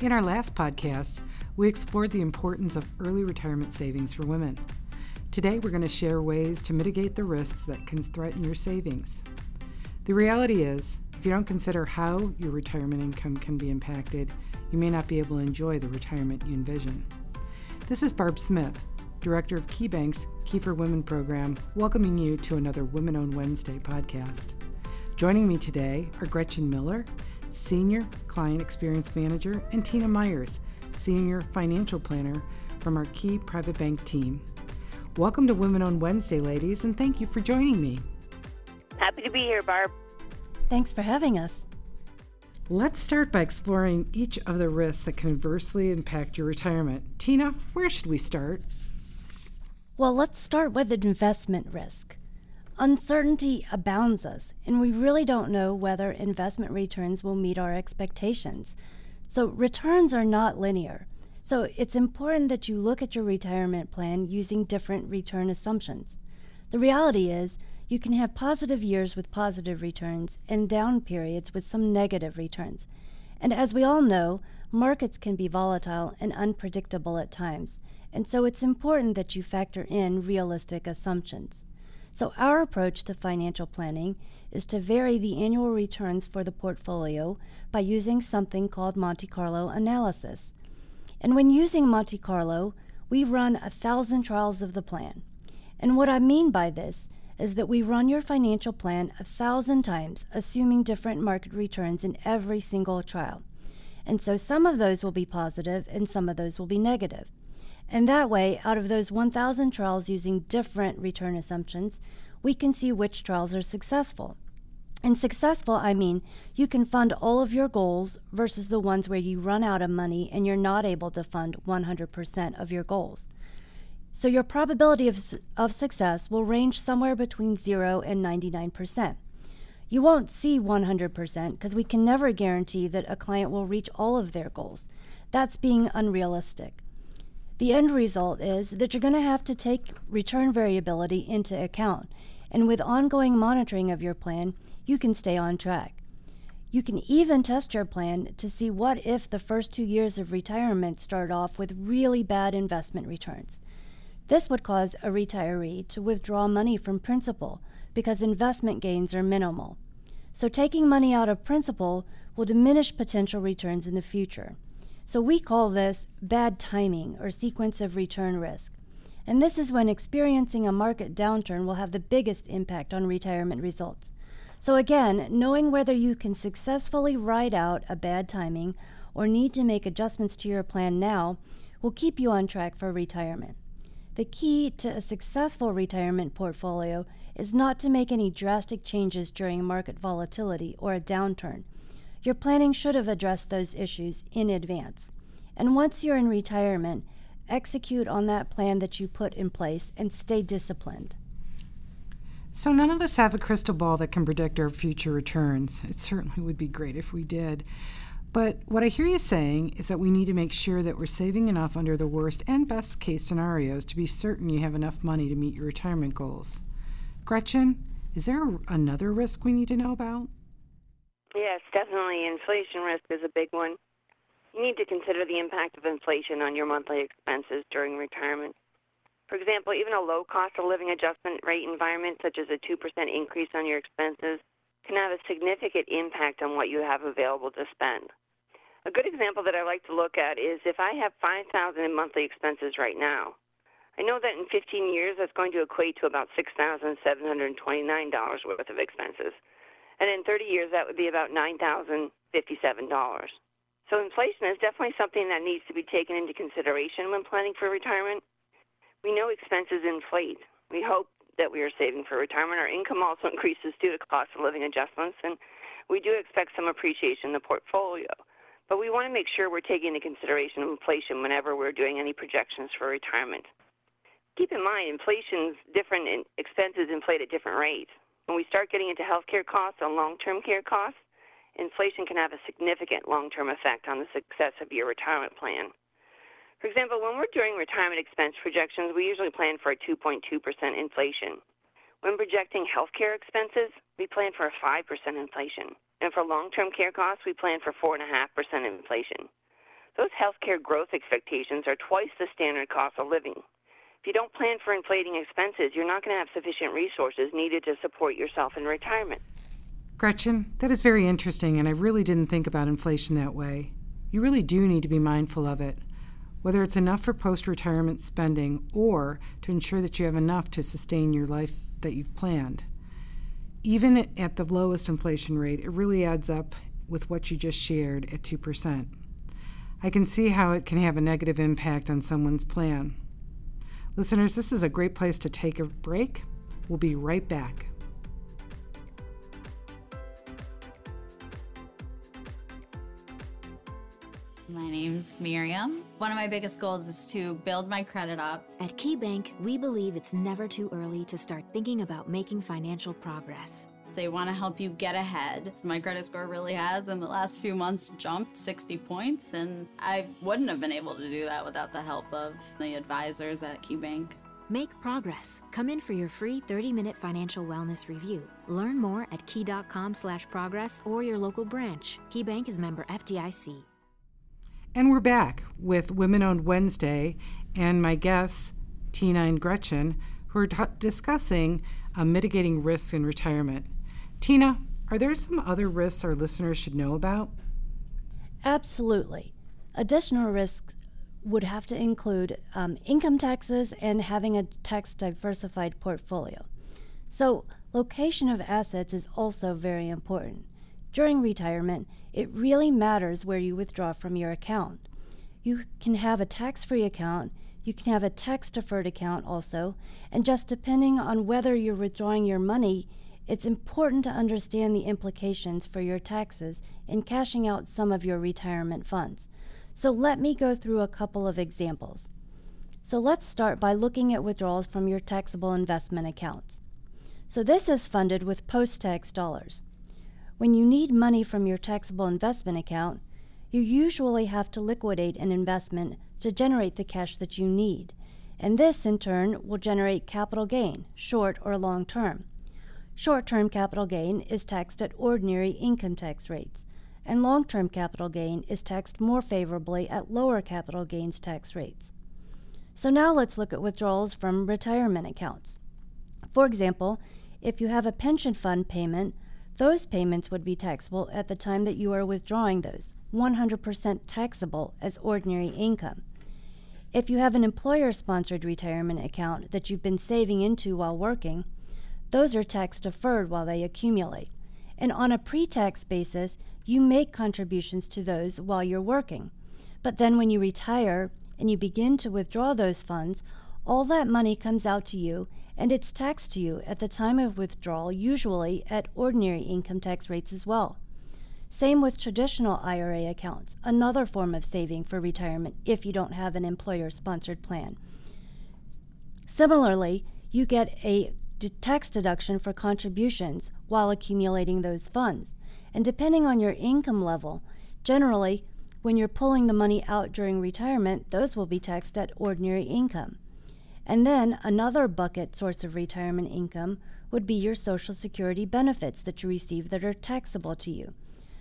In our last podcast, we explored the importance of early retirement savings for women. Today, we're going to share ways to mitigate the risks that can threaten your savings. The reality is, if you don't consider how your retirement income can be impacted, you may not be able to enjoy the retirement you envision. This is Barb Smith, Director of KeyBank's Key4Women program, welcoming you to another Women Own Wednesday podcast. Joining me today are Gretchen Miller, Senior Client Experience Manager, and Tina Myers, Senior Financial Planner from our Key Private Bank team. Welcome to Women Own Wednesday, ladies, and thank you for joining me. Happy to be here, Barb. Thanks for having us. Let's start by exploring each of the risks that can adversely impact your retirement. Tina, where should we start? Well, let's start with an investment risk. Uncertainty abounds us, and we really don't know whether investment returns will meet our expectations. So, returns are not linear. So, it's important that you look at your retirement plan using different return assumptions. The reality is, you can have positive years with positive returns and down periods with some negative returns. And as we all know, markets can be volatile and unpredictable at times and so it's important that you factor in realistic assumptions. So, our approach to financial planning is to vary the annual returns for the portfolio by using something called Monte Carlo analysis. And when using Monte Carlo, we run a thousand trials of the plan. And what I mean by this is that we run your financial plan a thousand times, assuming different market returns in every single trial. And so some of those will be positive and some of those will be negative. And that way, out of those 1,000 trials using different return assumptions, we can see which trials are successful. And successful, I mean you can fund all of your goals versus the ones where you run out of money and you're not able to fund 100% of your goals. So your probability of, of success will range somewhere between 0 and 99%. You won't see 100% because we can never guarantee that a client will reach all of their goals. That's being unrealistic. The end result is that you're going to have to take return variability into account, and with ongoing monitoring of your plan, you can stay on track. You can even test your plan to see what if the first two years of retirement start off with really bad investment returns. This would cause a retiree to withdraw money from principal because investment gains are minimal. So, taking money out of principal will diminish potential returns in the future. So we call this bad timing or sequence of return risk. And this is when experiencing a market downturn will have the biggest impact on retirement results. So, again, knowing whether you can successfully ride out a bad timing or need to make adjustments to your plan now will keep you on track for retirement. The key to a successful retirement portfolio is not to make any drastic changes during market volatility or a downturn, your planning should have addressed those issues in advance. And once you're in retirement, execute on that plan that you put in place and stay disciplined. So, none of us have a crystal ball that can predict our future returns. It certainly would be great if we did. But what I hear you saying is that we need to make sure that we're saving enough under the worst and best case scenarios to be certain you have enough money to meet your retirement goals. Gretchen, is there another risk we need to know about? Yes, definitely. Inflation risk is a big one. You need to consider the impact of inflation on your monthly expenses during retirement. For example, even a low cost of living adjustment rate environment, such as a 2% increase on your expenses, can have a significant impact on what you have available to spend. A good example that I like to look at is if I have 5000 in monthly expenses right now, I know that in 15 years that's going to equate to about $6,729 worth of expenses. And in 30 years, that would be about $9,057. So inflation is definitely something that needs to be taken into consideration when planning for retirement. We know expenses inflate. We hope that we are saving for retirement. Our income also increases due to cost of living adjustments, and we do expect some appreciation in the portfolio. But we want to make sure we're taking into consideration inflation whenever we're doing any projections for retirement. Keep in mind, inflation's different and expenses inflate at different rates. When we start getting into healthcare costs and long term care costs, inflation can have a significant long term effect on the success of your retirement plan. For example, when we're doing retirement expense projections, we usually plan for a 2.2% inflation. When projecting healthcare expenses, we plan for a 5% inflation. And for long term care costs, we plan for 4.5% inflation. Those healthcare growth expectations are twice the standard cost of living. If you don't plan for inflating expenses, you're not going to have sufficient resources needed to support yourself in retirement. Gretchen, that is very interesting, and I really didn't think about inflation that way. You really do need to be mindful of it, whether it's enough for post retirement spending or to ensure that you have enough to sustain your life that you've planned. Even at the lowest inflation rate, it really adds up with what you just shared at 2%. I can see how it can have a negative impact on someone's plan. Listeners, this is a great place to take a break. We'll be right back. My name's Miriam. One of my biggest goals is to build my credit up. At KeyBank, we believe it's never too early to start thinking about making financial progress. They want to help you get ahead. My credit score really has, in the last few months, jumped 60 points, and I wouldn't have been able to do that without the help of the advisors at KeyBank. Make progress. Come in for your free 30-minute financial wellness review. Learn more at key.com/progress or your local branch. KeyBank is member FDIC. And we're back with Women Owned Wednesday and my guests, Tina and Gretchen, who are t- discussing uh, mitigating risks in retirement. Tina, are there some other risks our listeners should know about? Absolutely. Additional risks would have to include um, income taxes and having a tax diversified portfolio. So, location of assets is also very important. During retirement, it really matters where you withdraw from your account. You can have a tax free account, you can have a tax deferred account also, and just depending on whether you're withdrawing your money, it's important to understand the implications for your taxes in cashing out some of your retirement funds. So let me go through a couple of examples. So let's start by looking at withdrawals from your taxable investment accounts. So this is funded with post tax dollars. When you need money from your taxable investment account, you usually have to liquidate an investment to generate the cash that you need, and this in turn will generate capital gain, short or long term. Short term capital gain is taxed at ordinary income tax rates, and long term capital gain is taxed more favorably at lower capital gains tax rates. So now let's look at withdrawals from retirement accounts. For example, if you have a pension fund payment, those payments would be taxable at the time that you are withdrawing those, 100% taxable as ordinary income. If you have an employer sponsored retirement account that you've been saving into while working, those are tax deferred while they accumulate. And on a pre tax basis, you make contributions to those while you're working. But then when you retire and you begin to withdraw those funds, all that money comes out to you and it's taxed to you at the time of withdrawal, usually at ordinary income tax rates as well. Same with traditional IRA accounts, another form of saving for retirement if you don't have an employer sponsored plan. Similarly, you get a tax deduction for contributions while accumulating those funds. And depending on your income level, generally, when you're pulling the money out during retirement, those will be taxed at ordinary income. And then another bucket source of retirement income would be your Social Security benefits that you receive that are taxable to you.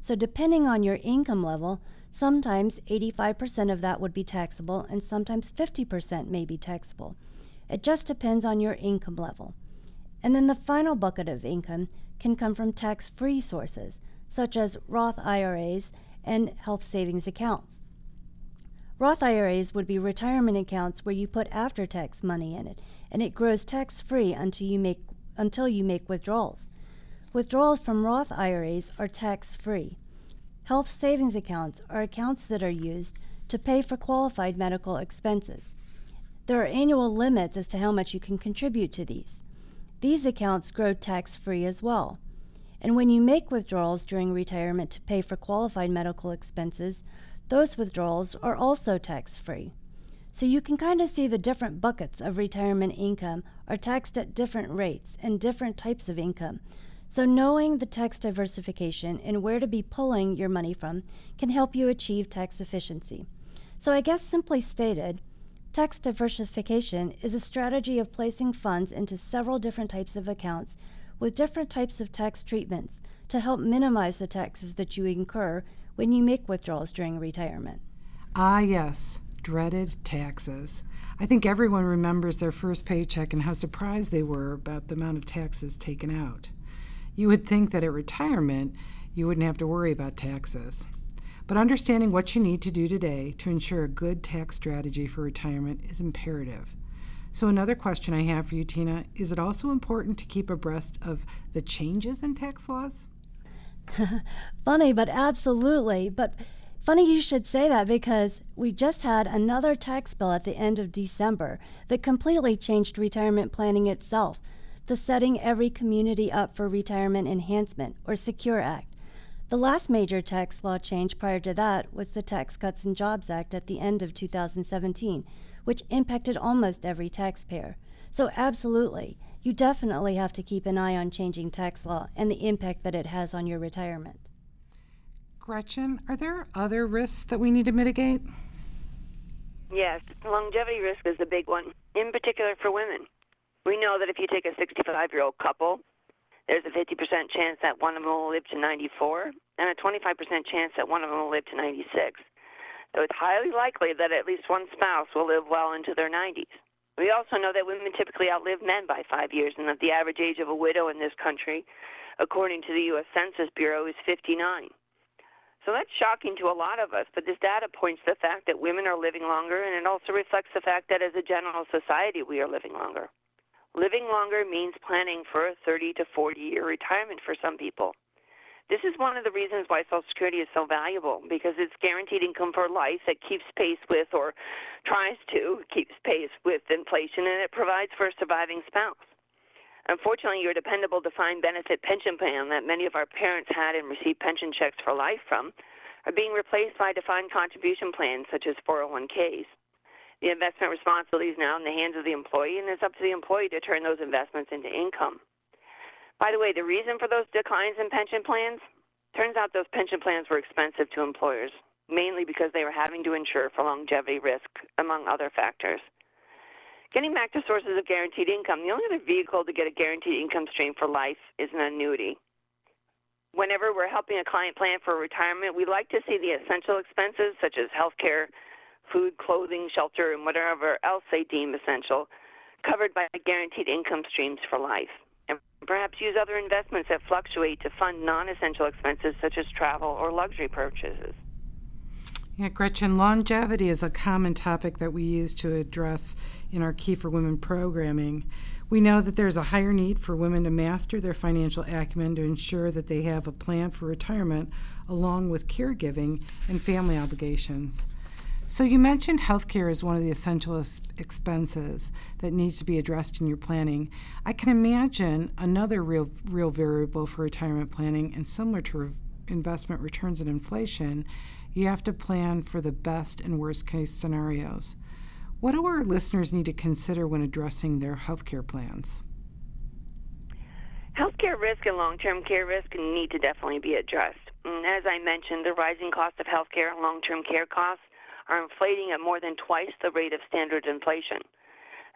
So, depending on your income level, sometimes 85% of that would be taxable and sometimes 50% may be taxable. It just depends on your income level. And then the final bucket of income can come from tax free sources, such as Roth IRAs and health savings accounts. Roth IRAs would be retirement accounts where you put after tax money in it, and it grows tax free until you make until you make withdrawals. Withdrawals from Roth IRAs are tax free. Health savings accounts are accounts that are used to pay for qualified medical expenses. There are annual limits as to how much you can contribute to these. These accounts grow tax free as well. And when you make withdrawals during retirement to pay for qualified medical expenses, those withdrawals are also tax free. So you can kind of see the different buckets of retirement income are taxed at different rates and different types of income. So knowing the tax diversification and where to be pulling your money from can help you achieve tax efficiency. So I guess simply stated, tax diversification is a strategy of placing funds into several different types of accounts with different types of tax treatments to help minimize the taxes that you incur when you make withdrawals during retirement. Ah, yes, dreaded taxes. I think everyone remembers their first paycheck and how surprised they were about the amount of taxes taken out. You would think that at retirement, you wouldn't have to worry about taxes. But understanding what you need to do today to ensure a good tax strategy for retirement is imperative. So, another question I have for you, Tina is it also important to keep abreast of the changes in tax laws? funny, but absolutely. But funny you should say that because we just had another tax bill at the end of December that completely changed retirement planning itself, the Setting Every Community Up for Retirement Enhancement, or SECURE Act. The last major tax law change prior to that was the Tax Cuts and Jobs Act at the end of 2017, which impacted almost every taxpayer. So, absolutely, you definitely have to keep an eye on changing tax law and the impact that it has on your retirement. Gretchen, are there other risks that we need to mitigate? Yes, longevity risk is a big one, in particular for women. We know that if you take a 65 year old couple there's a 50% chance that one of them will live to 94 and a 25% chance that one of them will live to 96. So it's highly likely that at least one spouse will live well into their 90s. We also know that women typically outlive men by five years and that the average age of a widow in this country, according to the U.S. Census Bureau, is 59. So that's shocking to a lot of us, but this data points to the fact that women are living longer, and it also reflects the fact that as a general society, we are living longer. Living longer means planning for a 30 to 40 year retirement for some people. This is one of the reasons why Social Security is so valuable because it's guaranteed income for life that keeps pace with or tries to keep pace with inflation and it provides for a surviving spouse. Unfortunately, your dependable defined benefit pension plan that many of our parents had and received pension checks for life from are being replaced by defined contribution plans such as 401ks. The investment responsibility is now in the hands of the employee, and it's up to the employee to turn those investments into income. By the way, the reason for those declines in pension plans turns out those pension plans were expensive to employers, mainly because they were having to insure for longevity risk, among other factors. Getting back to sources of guaranteed income, the only other vehicle to get a guaranteed income stream for life is an annuity. Whenever we're helping a client plan for retirement, we like to see the essential expenses such as health care, food, clothing, shelter, and whatever else they deem essential, covered by guaranteed income streams for life. And perhaps use other investments that fluctuate to fund non essential expenses such as travel or luxury purchases. Yeah, Gretchen, longevity is a common topic that we use to address in our Key4Women programming. We know that there's a higher need for women to master their financial acumen to ensure that they have a plan for retirement along with caregiving and family obligations. So, you mentioned healthcare is one of the essential expenses that needs to be addressed in your planning. I can imagine another real, real variable for retirement planning, and similar to investment returns and inflation, you have to plan for the best and worst case scenarios. What do our listeners need to consider when addressing their healthcare plans? Healthcare risk and long term care risk need to definitely be addressed. And as I mentioned, the rising cost of healthcare and long term care costs are inflating at more than twice the rate of standard inflation.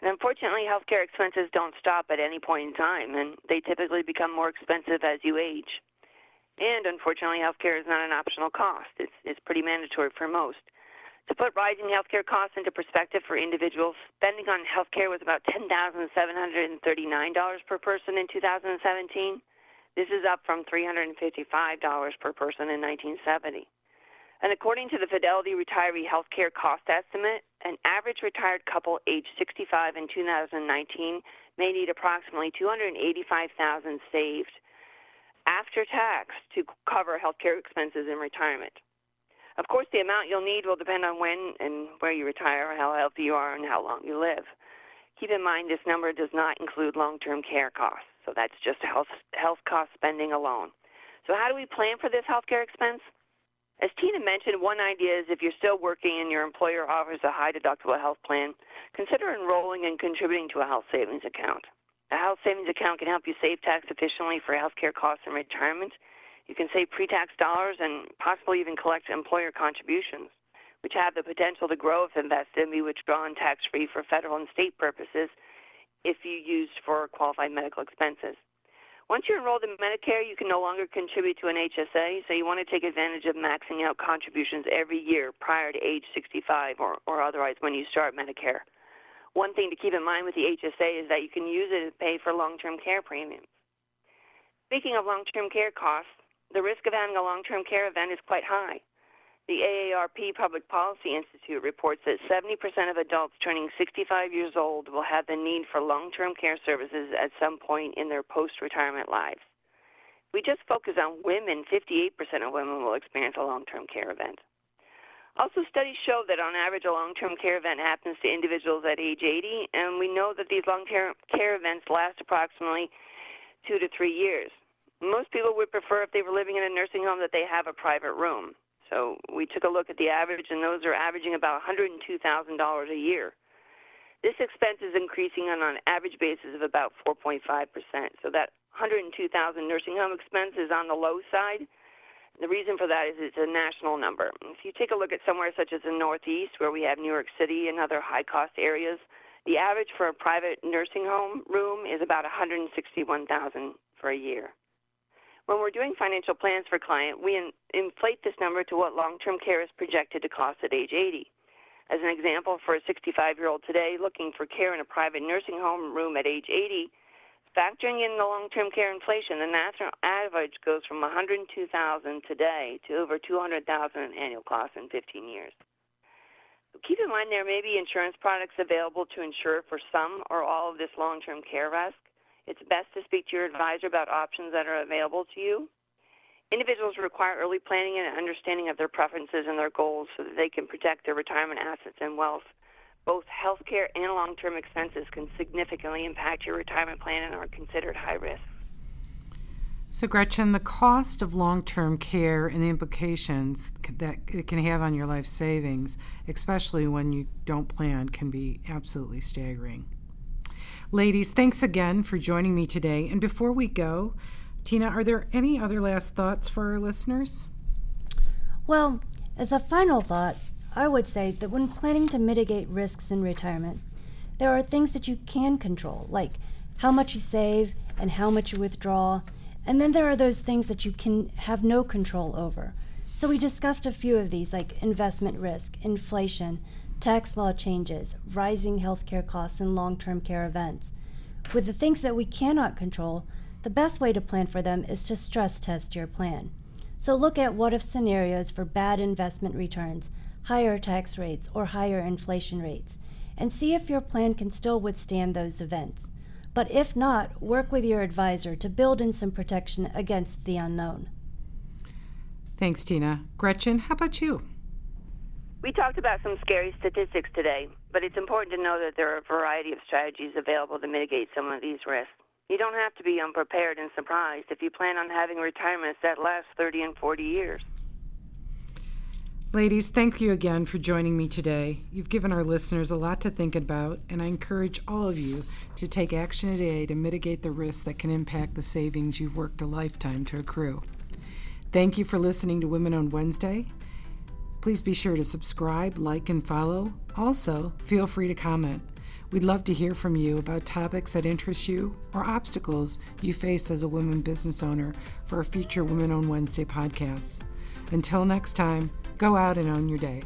And unfortunately, healthcare expenses don't stop at any point in time, and they typically become more expensive as you age. And unfortunately, healthcare is not an optional cost, it's, it's pretty mandatory for most. To put rising healthcare costs into perspective for individuals, spending on healthcare was about $10,739 per person in 2017. This is up from $355 per person in 1970. And according to the Fidelity Retiree Healthcare Cost Estimate, an average retired couple aged 65 in 2019 may need approximately 285,000 saved after tax to cover healthcare expenses in retirement. Of course, the amount you'll need will depend on when and where you retire, how healthy you are, and how long you live. Keep in mind this number does not include long-term care costs, so that's just health health cost spending alone. So how do we plan for this healthcare expense? As Tina mentioned, one idea is if you're still working and your employer offers a high deductible health plan, consider enrolling and contributing to a health savings account. A health savings account can help you save tax efficiently for healthcare costs and retirement. You can save pre tax dollars and possibly even collect employer contributions, which have the potential to grow if invested and be withdrawn tax free for federal and state purposes if you used for qualified medical expenses. Once you're enrolled in Medicare, you can no longer contribute to an HSA, so you want to take advantage of maxing out contributions every year prior to age 65 or, or otherwise when you start Medicare. One thing to keep in mind with the HSA is that you can use it to pay for long term care premiums. Speaking of long term care costs, the risk of having a long term care event is quite high. The AARP Public Policy Institute reports that 70% of adults turning 65 years old will have the need for long term care services at some point in their post retirement lives. If we just focus on women, 58% of women will experience a long term care event. Also, studies show that on average, a long term care event happens to individuals at age 80, and we know that these long term care events last approximately two to three years. Most people would prefer if they were living in a nursing home that they have a private room. So we took a look at the average, and those are averaging about $102,000 a year. This expense is increasing on an average basis of about 4.5%. So that 102,000 nursing home expense is on the low side. The reason for that is it's a national number. If you take a look at somewhere such as the Northeast, where we have New York City and other high-cost areas, the average for a private nursing home room is about 161,000 for a year. When we're doing financial plans for client, we in, inflate this number to what long-term care is projected to cost at age 80. As an example, for a 65-year-old today looking for care in a private nursing home room at age 80, factoring in the long-term care inflation, the national average goes from 102,000 today to over 200,000 in annual cost in 15 years. Keep in mind there may be insurance products available to insure for some or all of this long-term care risk. It's best to speak to your advisor about options that are available to you. Individuals require early planning and understanding of their preferences and their goals so that they can protect their retirement assets and wealth. Both healthcare and long term expenses can significantly impact your retirement plan and are considered high risk. So, Gretchen, the cost of long term care and the implications that it can have on your life savings, especially when you don't plan, can be absolutely staggering. Ladies, thanks again for joining me today. And before we go, Tina, are there any other last thoughts for our listeners? Well, as a final thought, I would say that when planning to mitigate risks in retirement, there are things that you can control, like how much you save and how much you withdraw. And then there are those things that you can have no control over. So we discussed a few of these, like investment risk, inflation, tax law changes, rising healthcare costs, and long term care events. With the things that we cannot control, the best way to plan for them is to stress test your plan. So look at what if scenarios for bad investment returns, higher tax rates, or higher inflation rates, and see if your plan can still withstand those events. But if not, work with your advisor to build in some protection against the unknown. Thanks, Tina. Gretchen, how about you? We talked about some scary statistics today, but it's important to know that there are a variety of strategies available to mitigate some of these risks. You don't have to be unprepared and surprised if you plan on having retirements that last 30 and 40 years. Ladies, thank you again for joining me today. You've given our listeners a lot to think about, and I encourage all of you to take action today to mitigate the risks that can impact the savings you've worked a lifetime to accrue. Thank you for listening to Women Own Wednesday. Please be sure to subscribe, like, and follow. Also, feel free to comment. We'd love to hear from you about topics that interest you or obstacles you face as a woman business owner for a future Women Own Wednesday podcast. Until next time, go out and own your day.